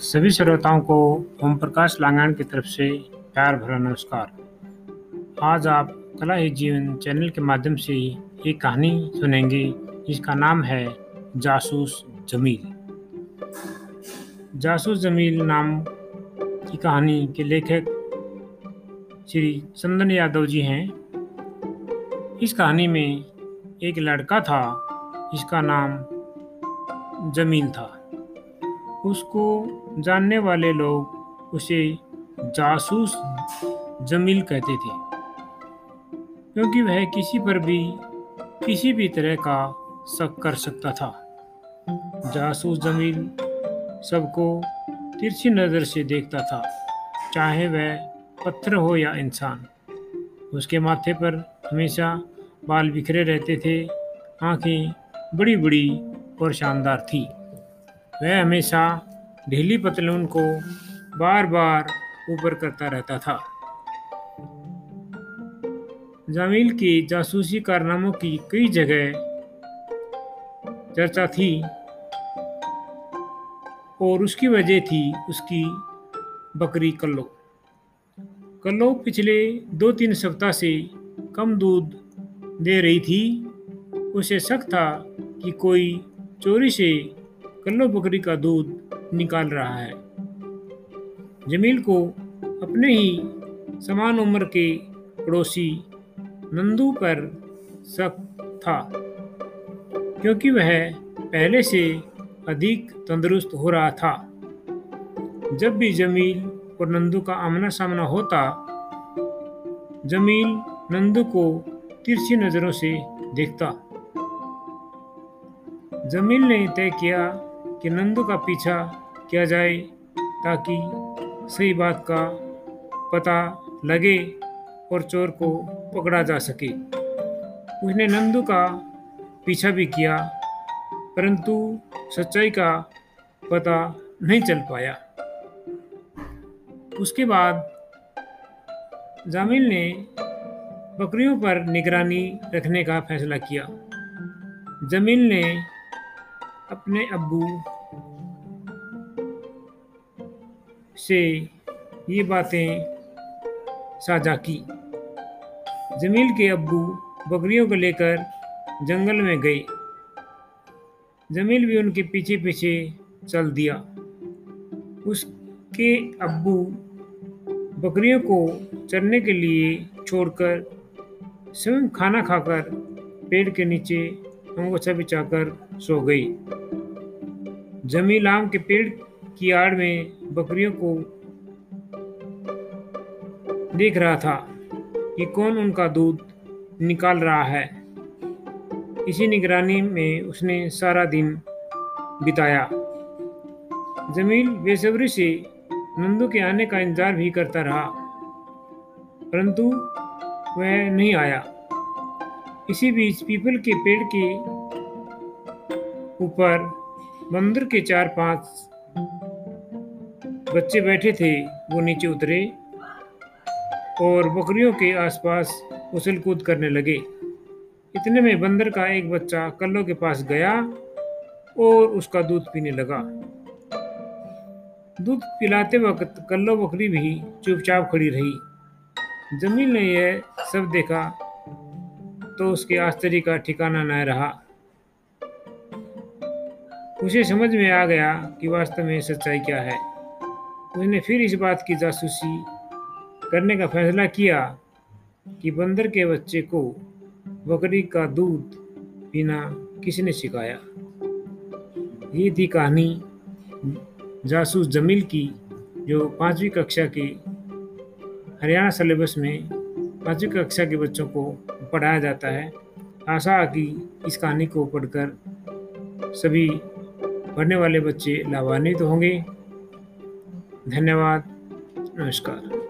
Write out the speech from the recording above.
सभी श्रोताओं को ओम प्रकाश लांगण की तरफ़ से प्यार भरा नमस्कार। आज आप कला ही जीवन चैनल के माध्यम से एक कहानी सुनेंगे, जिसका नाम है जासूस जमील। जासूस जमील नाम की कहानी के लेखक श्री चंदन यादव जी हैं। इस कहानी में एक लड़का था, जिसका नाम जमील था। उसको जानने वाले लोग उसे जासूस जमील कहते थे। क्योंकि वह किसी पर भी, किसी भी तरह का शक कर सकता था। जासूस जमील सबको तिरछी नज़र से देखता था, चाहे वह पत्थर हो या इंसान। उसके माथे पर हमेशा बाल बिखरे रहते थे, आँखें बड़ी बड़ी और शानदार थी। वह हमेशा ढीली पतलून को बार बार ऊपर करता रहता था। जामिल के जासूसी कारनामों की कई जगह चर्चा थी और उसकी वजह थी उसकी बकरी कल्लो कल्लो पिछले दो तीन सप्ताह से कम दूध दे रही थी। उसे शक था कि कोई चोरी से कल्लो बकरी का दूध निकाल रहा है। जमील को अपने ही समान उम्र के पड़ोसी नंदू पर शक था, क्योंकि वह पहले से अधिक तंदुरुस्त हो रहा था। जब भी जमील और नंदू का आमना सामना होता, जमील नंदू को तिरछी नज़रों से देखता। जमील ने तय किया कि नंदू का पीछा किया जाए ताकि सही बात का पता लगे और चोर को पकड़ा जा सके। उसने नंदू का पीछा भी किया, परंतु सच्चाई का पता नहीं चल पाया। उसके बाद जामिल ने बकरियों पर निगरानी रखने का फैसला किया। जमील ने अपने अब्बू से ये बातें साझा की। जमील के अब्बू बकरियों को लेकर जंगल में गए। जमील भी उनके पीछे पीछे चल दिया। उसके अब्बू बकरियों को चरने के लिए छोड़कर स्वयं खाना खाकर पेड़ के नीचे अंगोछा बिछाकर सो गई। जमील आम के पेड़ की आड़ में बकरियों को देख रहा था कि कौन उनका दूध निकाल रहा है। इसी निगरानी में उसने सारा दिन बिताया। जमील बेसब्री से नंदू के आने का इंतज़ार भी करता रहा, परंतु वह नहीं आया। इसी बीच पीपल के पेड़ के ऊपर बंदर के चार पाँच बच्चे बैठे थे, वो नीचे उतरे और बकरियों के आसपास उछल कूद करने लगे। इतने में बंदर का एक बच्चा कल्लो के पास गया और उसका दूध पीने लगा। दूध पिलाते वक्त कल्लो बकरी भी चुपचाप खड़ी रही। ज़मीन ने यह सब देखा तो उसके आश्चर्य का ठिकाना न रहा। उसे समझ में आ गया कि वास्तव में सच्चाई क्या है। उसने फिर इस बात की जासूसी करने का फैसला किया कि बंदर के बच्चे को बकरी का दूध पीना किसने सिखाया। ये थी कहानी जासूस जमील की, जो पांचवी कक्षा के हरियाणा सिलेबस में पांचवी कक्षा के बच्चों को पढ़ाया जाता है। आशा कि इस कहानी को पढ़कर सभी पढ़ने वाले बच्चे लाभान्वित होंगे। धन्यवाद नमस्कार।